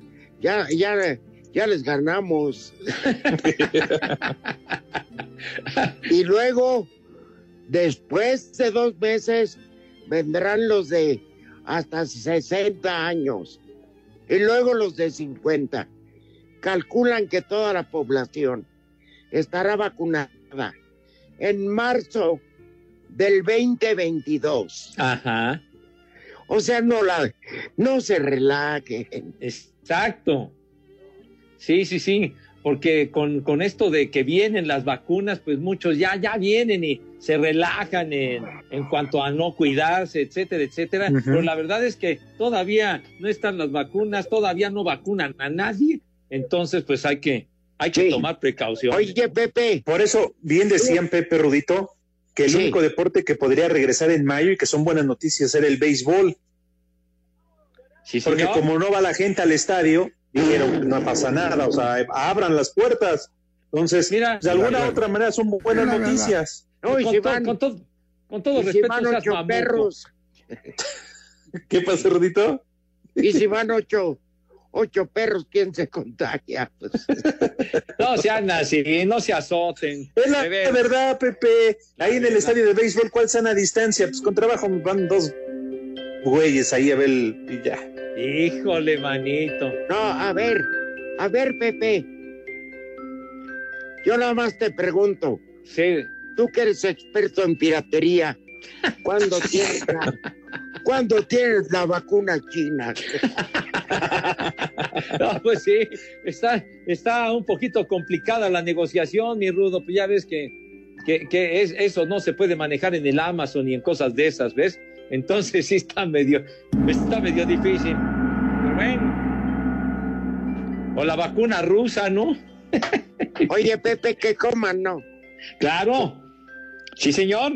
Speaker 3: ya, ya, ya les ganamos. y luego, después de dos meses, vendrán los de hasta 60 años. Y luego los de 50. Calculan que toda la población estará vacunada en marzo del 2022.
Speaker 4: Ajá.
Speaker 3: O sea, no la, no se relajen.
Speaker 4: Exacto. Sí, sí, sí. Porque con, con esto de que vienen las vacunas, pues muchos ya, ya vienen y se relajan en, en cuanto a no cuidarse, etcétera, etcétera. Pero la verdad es que todavía no están las vacunas, todavía no vacunan a nadie. Entonces, pues hay que, hay que
Speaker 3: Sí.
Speaker 4: tomar precaución.
Speaker 3: Oye, Pepe,
Speaker 5: Por eso, bien decían Pepe Rudito, que el
Speaker 3: Sí.
Speaker 5: único deporte que podría regresar en mayo y que son buenas noticias era el béisbol.
Speaker 4: Sí,
Speaker 5: Porque
Speaker 4: señor.
Speaker 5: como no va la gente al estadio, dijeron, no pasa nada, o sea, abran las puertas. Entonces,
Speaker 4: Mira,
Speaker 5: de alguna u otra manera son buenas
Speaker 3: la- la-
Speaker 5: noticias.
Speaker 3: no, y
Speaker 4: con,
Speaker 3: si van,
Speaker 4: con todo, con todo
Speaker 3: y si van ocho perros,
Speaker 5: ¿Qué pasa, Rudito?
Speaker 3: y si van ocho, ocho perros, ¿quién se contagia? Pues,
Speaker 4: No sean así, no se azoten.
Speaker 5: Es la verdad, Pepe. Ahí en el estadio de béisbol, ¿cuál sana distancia? Pues con trabajo van dos güeyes ahí a ver el- y ya.
Speaker 4: Híjole, manito.
Speaker 3: no, a ver, a ver, Pepe. Yo nada más te pregunto,
Speaker 4: Sí.
Speaker 3: tú que eres experto en piratería, ¿cuándo tienes la, ¿cuándo tienes la vacuna china?
Speaker 4: No, pues sí, está, está un poquito complicada la negociación, mi Rudo, pues ya ves que, que, que es, eso no se puede manejar en el Amazon ni en cosas de esas, ¿ves? Entonces sí está medio, está medio difícil. Pero bueno. O la vacuna rusa, ¿no?
Speaker 3: Oye, Pepe, que coman, ¿no?
Speaker 4: Claro. Sí, señor.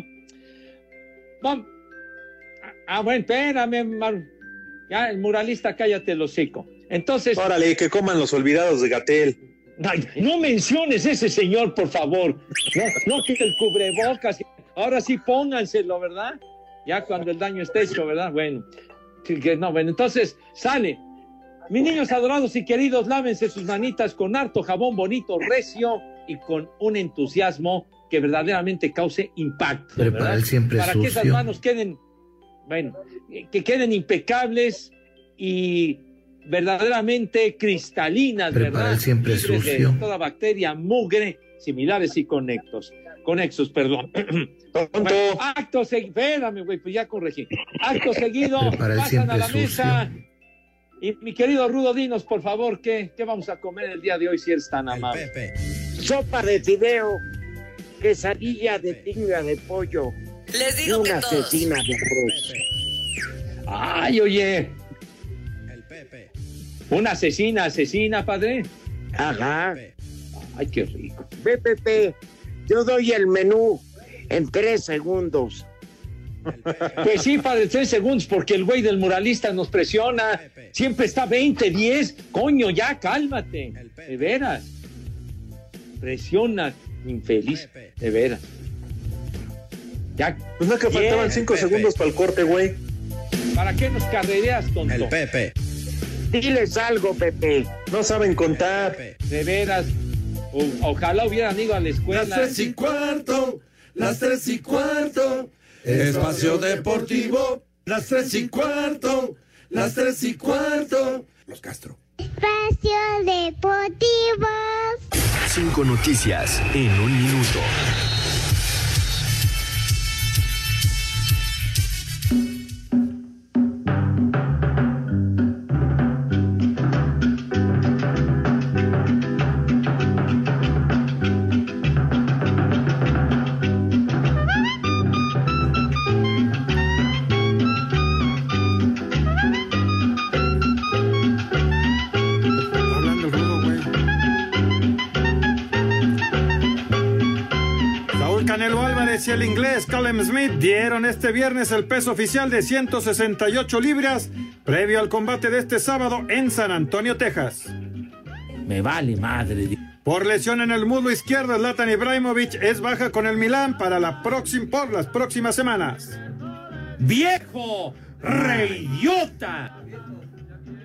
Speaker 4: Vam- Ah, bueno, espérame, Mar- Ya, el muralista, cállate el hocico. Entonces,
Speaker 5: Órale, que coman los olvidados de Gatel.
Speaker 4: Ay, no menciones ese señor, por favor. No, no que el cubrebocas. Ahora sí pónganselo, ¿verdad? Ya cuando el daño esté hecho, ¿verdad? Bueno, sí que no, bueno, entonces sale. Mis niños adorados y queridos, lávense sus manitas con harto jabón bonito, recio y con un entusiasmo que verdaderamente cause impacto. ¿verdad?
Speaker 17: el siempre
Speaker 4: Para que esas manos queden, bueno, que queden impecables y verdaderamente cristalinas,
Speaker 17: Prepara
Speaker 4: ¿verdad?
Speaker 17: el siempre
Speaker 4: Libres de
Speaker 17: sucio.
Speaker 4: toda bacteria, mugre, similares y conectos. Conexos, perdón. Bueno, acto seguido, espérame, güey, pues ya corregí. Acto seguido,
Speaker 17: Prepara el
Speaker 4: pasan
Speaker 17: siempre
Speaker 4: a la
Speaker 17: sucio.
Speaker 4: mesa. Y mi querido Rudo, dinos, por favor, ¿qué, qué vamos a comer el día de hoy si eres tan amable?
Speaker 3: Sopa de fideo, quesadilla de tinga de pollo
Speaker 18: Les
Speaker 3: y
Speaker 18: digo que
Speaker 3: una
Speaker 18: todos.
Speaker 3: cecina de arroz.
Speaker 4: Ay, oye. Una asesina, asesina, padre.
Speaker 3: Ajá.
Speaker 4: Ay, qué rico.
Speaker 3: Ve, Pepe, yo doy el menú en tres segundos.
Speaker 4: Pues sí, padre, tres segundos, porque el güey del muralista nos presiona. Siempre está 20, 10. Coño, ya, cálmate. De veras. Presiona. infeliz, de veras. Ya,
Speaker 5: Pues no que faltaban cinco segundos para el corte, güey.
Speaker 4: ¿Para qué nos carrereas, tonto?
Speaker 6: El Pepe.
Speaker 3: Diles algo, Pepe.
Speaker 5: No saben contar.
Speaker 4: De veras. O- ojalá hubieran ido a la escuela.
Speaker 17: Las tres y cuarto, las tres y cuarto, espacio deportivo, las tres y cuarto, las tres y cuarto. Los Castro.
Speaker 8: Espacio Deportivo.
Speaker 1: Cinco noticias en un minuto.
Speaker 12: Y el inglés Callum Smith dieron este viernes el peso oficial de 168 libras previo al combate de este sábado en San Antonio, Texas.
Speaker 6: Me vale madre.
Speaker 12: Por lesión en el muslo izquierdo, Zlatan Ibrahimovic es baja con el Milán para la próxima, por las próximas semanas.
Speaker 6: ¡Viejo! ¡Reyota!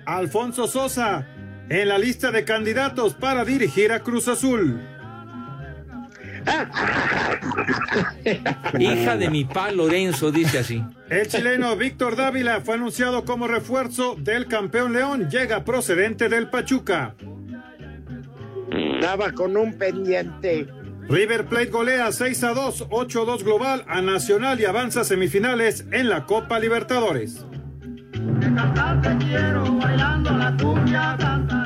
Speaker 12: Alfonso Sosa en la lista de candidatos para dirigir a Cruz Azul.
Speaker 6: Hija de mi pa Lorenzo, dice así.
Speaker 12: El chileno Víctor Dávila fue anunciado como refuerzo del campeón León. Llega procedente del Pachuca.
Speaker 3: Estaba con un pendiente.
Speaker 12: River Plate golea 6 a 2, 8 a 2 global a Nacional y avanza a semifinales en la Copa Libertadores.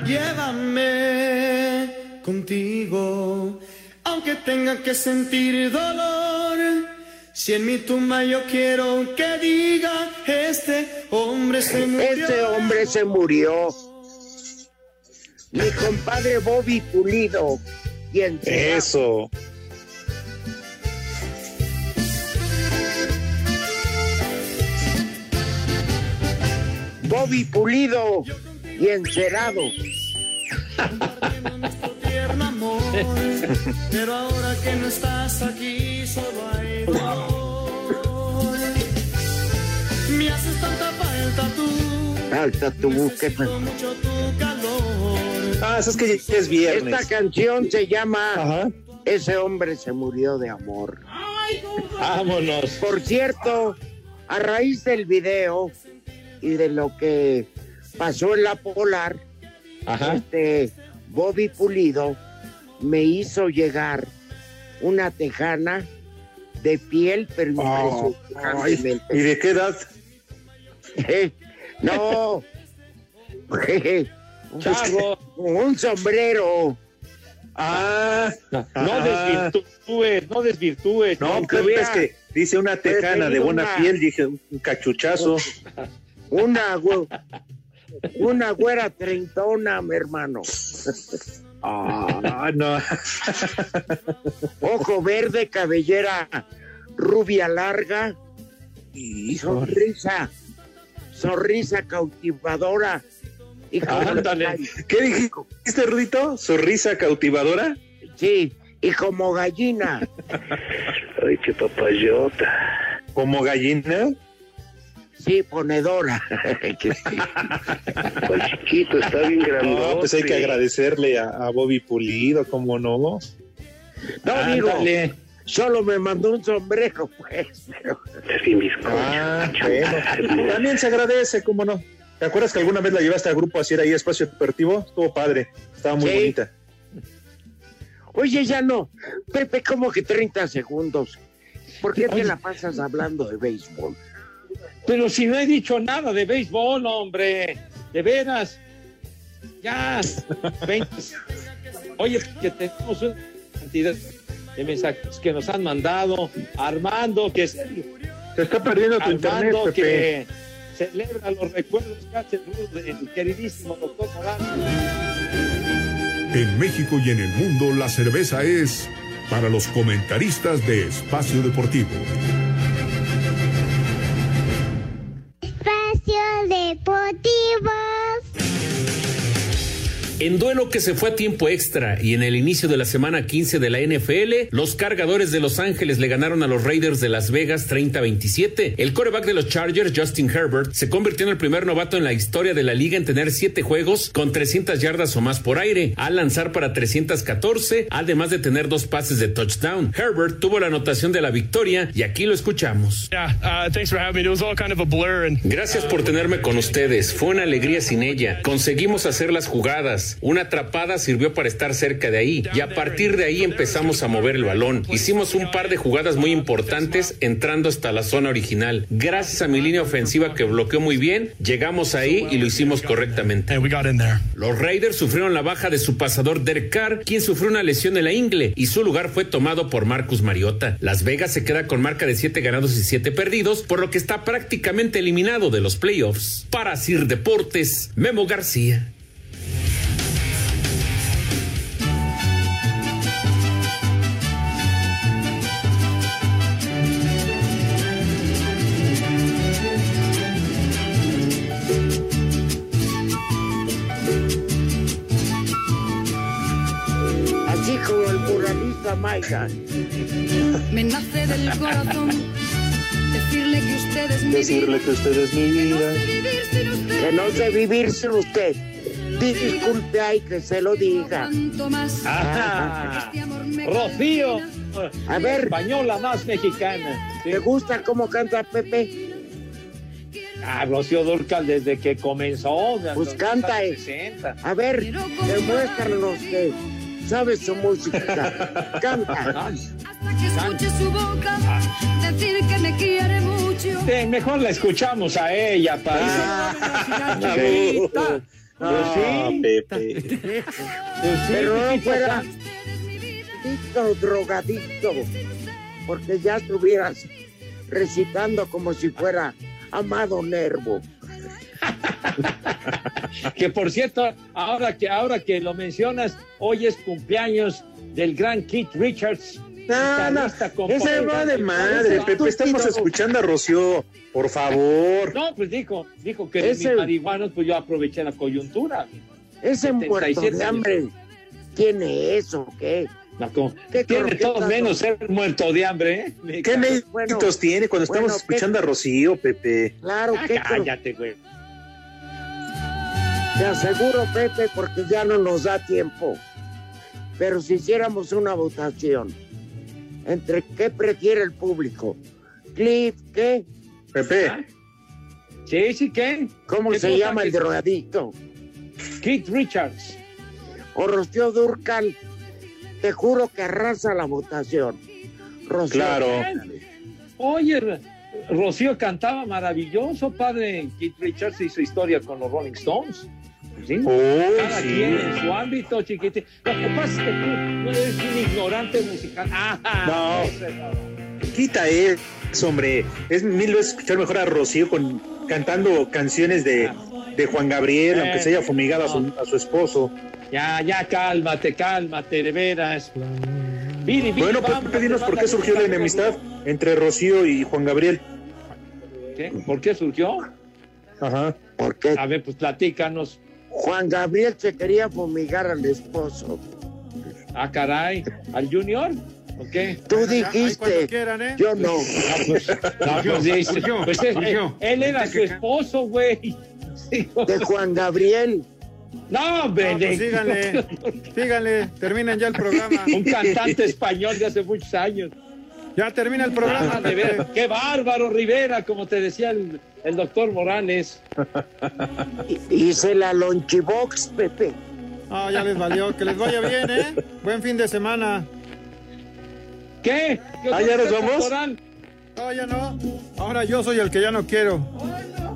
Speaker 19: Llévame contigo, aunque tenga que sentir dolor. Si en mi tumba yo quiero que diga, este hombre se murió.
Speaker 3: Este hombre se murió. Mi compadre Bobby Pulido. ¿Quién será?
Speaker 5: Eso.
Speaker 3: Bobby Pulido y encerado.
Speaker 19: Pero ahora que no estás aquí, solo hay dolor. Me haces tanta falta tú,
Speaker 3: Falta tu búsqueda.
Speaker 19: mucho tu calor.
Speaker 5: Ah, es que ya es viernes.
Speaker 3: Esta canción se llama Ese hombre se murió de amor.
Speaker 4: Vámonos.
Speaker 3: Por cierto, a raíz del video y de lo que pasó en la Polar, este Bobby Pulido me hizo llegar una tejana de piel, pero
Speaker 5: Oh,
Speaker 3: impresionantemente.
Speaker 5: ¿Y de qué edad?
Speaker 3: no.
Speaker 4: Charro.
Speaker 3: Un sombrero.
Speaker 5: Ah,
Speaker 4: No
Speaker 5: ah.
Speaker 4: desvirtúes, no desvirtúes.
Speaker 5: No. Pepe, es que dice una tejana de buena
Speaker 3: una-
Speaker 5: piel, dije un cachuchazo.
Speaker 3: Una, una güera treintona, mi hermano.
Speaker 5: Ah, no.
Speaker 3: Ojo verde, cabellera rubia larga y sonrisa, sonrisa cautivadora. Y como-
Speaker 5: Ándale. ¿Qué dijiste, Rudito? ¿Sonrisa cautivadora?
Speaker 3: Sí, y como gallina.
Speaker 5: Ay, qué papayota. ¿Como gallina?
Speaker 3: Sí, ponedora.
Speaker 5: Pues chiquito, está bien grandote. No, pues hay que agradecerle a, a Bobby Pulido, ¿cómo no?
Speaker 3: No digo,
Speaker 5: Ándale.
Speaker 3: solo me mandó un sombrero, pues. pero-
Speaker 5: Ah, bueno. También se agradece, ¿cómo no? ¿Te acuerdas que alguna vez la llevaste al grupo a hacer ahí espacio deportivo? Estuvo padre, estaba muy
Speaker 3: Sí.
Speaker 5: bonita.
Speaker 3: Oye, ya no. Pepe, como que 30 segundos. ¿Por qué te la pasas hablando de béisbol?
Speaker 4: Pero si no he dicho nada de béisbol, hombre. De veras. Ya. 20. Oye, que tenemos una cantidad de mensajes que nos han mandado. Armando, que se
Speaker 5: está perdiendo tu internet,
Speaker 4: Armando,
Speaker 5: Pepe.
Speaker 4: que celebra los recuerdos que hace del queridísimo doctor Morán.
Speaker 1: En México y en el mundo la cerveza es para los comentaristas de Espacio Deportivo.
Speaker 8: Espacio Deportivo.
Speaker 18: En duelo que se fue a tiempo extra y en el inicio de la semana 15 de la NFL, los cargadores de Los Ángeles le ganaron a los Raiders de Las Vegas 30-27. El coreback de los Chargers, Justin Herbert, se convirtió en el primer novato en la historia de la liga en tener siete juegos con 300 yardas o más por aire, al lanzar para 314, además de tener dos pases de touchdown. Herbert tuvo la anotación de la victoria y aquí lo escuchamos. Gracias por tenerme con ustedes. Fue una alegría sin ella. Conseguimos hacer las jugadas. Una atrapada sirvió para estar cerca de ahí y a partir de ahí empezamos a mover el balón. Hicimos un par de jugadas muy importantes entrando hasta la zona original. Gracias a mi línea ofensiva que bloqueó muy bien, llegamos ahí y lo hicimos correctamente. Los Raiders sufrieron la baja de su pasador Derek Carr, quien sufrió una lesión en la ingle y su lugar fue tomado por Marcus Mariota. Las Vegas se queda con marca de 7 ganados y 7 perdidos, por lo que está prácticamente eliminado de los playoffs. Para Sir Deportes, Memo García.
Speaker 3: Maiga.
Speaker 20: Me nace del corazón decirle que usted es mi
Speaker 5: Decirle que usted es mi vida.
Speaker 3: Que no sé vivir sin usted. Disculpe, ay, que se lo diga.
Speaker 4: Ah, Rocío.
Speaker 3: A ver.
Speaker 4: Española más mexicana.
Speaker 3: ¿Te gusta cómo canta Pepe?
Speaker 4: Ah, Rocío Durcal desde que comenzó.
Speaker 3: Pues canta,
Speaker 4: años
Speaker 3: eh.
Speaker 4: 60.
Speaker 3: A ver, demuéstranos que sabes su música. Canta.
Speaker 20: que escuche su boca decir que me quiere mucho.
Speaker 4: Sí, mejor la escuchamos a ella para. Pues
Speaker 5: Ah,
Speaker 4: sí.
Speaker 5: Pepe.
Speaker 4: Pues sí,
Speaker 3: Pero no fuera adicto, drogadicto, porque ya estuvieras recitando como si fuera Amado Nervo.
Speaker 4: Que por cierto, ahora que, ahora que lo mencionas, hoy es cumpleaños del gran Keith Richards.
Speaker 5: No, no,
Speaker 4: guitarrista,
Speaker 5: ese va de madre. Pepe. Estamos escuchando a Rocío, por favor.
Speaker 4: No, pues dijo, dijo que
Speaker 3: Ese-
Speaker 4: mis marihuanos, pues yo aproveché la coyuntura.
Speaker 3: Ese muerto
Speaker 4: 77
Speaker 3: de hambre tiene eso, ¿qué?
Speaker 4: No, como-
Speaker 3: ¿Qué
Speaker 4: tiene todo menos ser muerto de hambre, ¿eh?
Speaker 5: ¿Qué méritos tiene cuando estamos
Speaker 3: bueno, ¿qué-
Speaker 5: escuchando a Rocío, Pepe?
Speaker 3: Claro,
Speaker 4: Ah,
Speaker 3: ¿qué cro-
Speaker 4: cállate, güey.
Speaker 3: Te aseguro, Pepe, porque ya no nos da tiempo. Pero si hiciéramos una votación entre qué prefiere el público, Cliff, ¿qué?
Speaker 5: Pepe.
Speaker 4: Sí, sí, ¿qué?
Speaker 3: ¿Cómo
Speaker 4: ¿Qué
Speaker 3: se llama el
Speaker 4: que-
Speaker 3: drogadicto?
Speaker 4: Keith Richards.
Speaker 3: O Rocío Durcal. Te juro que arrasa la votación. Rocío.
Speaker 5: Claro.
Speaker 4: Oye, Rocío cantaba maravilloso, padre. Keith Richards hizo historia con los Rolling Stones. ¿Sí?
Speaker 5: Oh,
Speaker 4: Cada
Speaker 5: sí.
Speaker 4: quien en su ámbito, chiquitín. Lo que pasa es que tú, eres un ignorante musical. Ah,
Speaker 5: No. Quita eso, hombre. Es mil veces escuchar mejor a Rocío con, cantando canciones de, de Juan Gabriel,
Speaker 4: Eh,
Speaker 5: aunque se haya fumigado a su, a su esposo.
Speaker 4: Ya, ya, cálmate, cálmate, de veras. Viri, viri,
Speaker 5: Bueno,
Speaker 4: vamos,
Speaker 5: Pepe, dinos por qué surgió la enemistad entre Rocío y Juan Gabriel.
Speaker 4: ¿Qué? ¿Por qué surgió?
Speaker 5: Ajá.
Speaker 3: ¿Por qué?
Speaker 4: A ver, pues platícanos.
Speaker 3: Juan Gabriel se quería fumigar al esposo.
Speaker 4: Ah, caray, ¿al Junior? ¿O qué?
Speaker 3: Tú dijiste,
Speaker 12: quieran, ¿eh?
Speaker 3: yo no.
Speaker 4: Ah, pues, no, pues, dice, pues, él,
Speaker 12: surgió.
Speaker 4: él era su esposo, güey. Sí,
Speaker 3: De
Speaker 4: sea,
Speaker 3: Juan Gabriel.
Speaker 4: No, hombre,
Speaker 12: No, pues síganle, síganle, terminen ya el programa.
Speaker 4: un cantante español de hace muchos años.
Speaker 12: Ya termina el programa.
Speaker 4: Ah, de qué bárbaro, Rivera, como te decía el, el doctor Morales.
Speaker 3: Hice la lonchibox, Pepe.
Speaker 12: Ah, ya les valió. Que les vaya bien, ¿eh? Buen fin de semana.
Speaker 4: ¿Qué? ¿Qué
Speaker 5: Ah, ¿ya nos vamos?
Speaker 12: No, ya no. Ahora yo soy el que ya no quiero.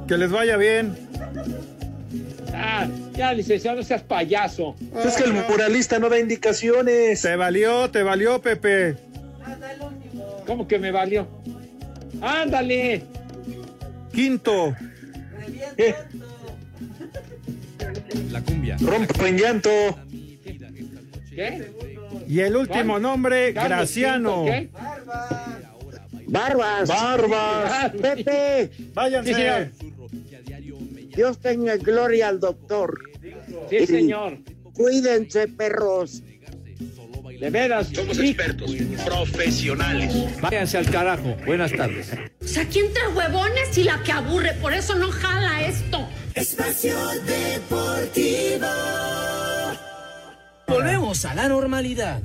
Speaker 12: Que les vaya bien.
Speaker 4: Ah, ya, licenciado, no seas payaso.
Speaker 5: Es que el muralista no da indicaciones.
Speaker 12: Te valió, te valió, Pepe.
Speaker 4: ¿Cómo que me valió? ¡Ándale!
Speaker 12: Quinto.
Speaker 9: La cumbia.
Speaker 5: Rompo en llanto.
Speaker 4: ¿Qué?
Speaker 12: Y el último
Speaker 4: ¿Cuál?
Speaker 12: nombre,
Speaker 4: Carlos
Speaker 12: Graciano.
Speaker 4: ¿qué?
Speaker 3: Barbas.
Speaker 5: Barbas.
Speaker 3: Pepe,
Speaker 12: Váyanse.
Speaker 4: Sí, señor.
Speaker 3: Dios tenga en gloria al doctor.
Speaker 4: Sí, señor.
Speaker 3: Cuídense, perros.
Speaker 4: De veras.
Speaker 2: Somos
Speaker 4: sí.
Speaker 2: expertos, profesionales.
Speaker 4: Váyanse al carajo. Buenas tardes.
Speaker 21: O sea, aquí entre huevones y la que aburre, por eso no jala esto.
Speaker 19: Espacio Deportivo.
Speaker 22: Volvemos a la normalidad.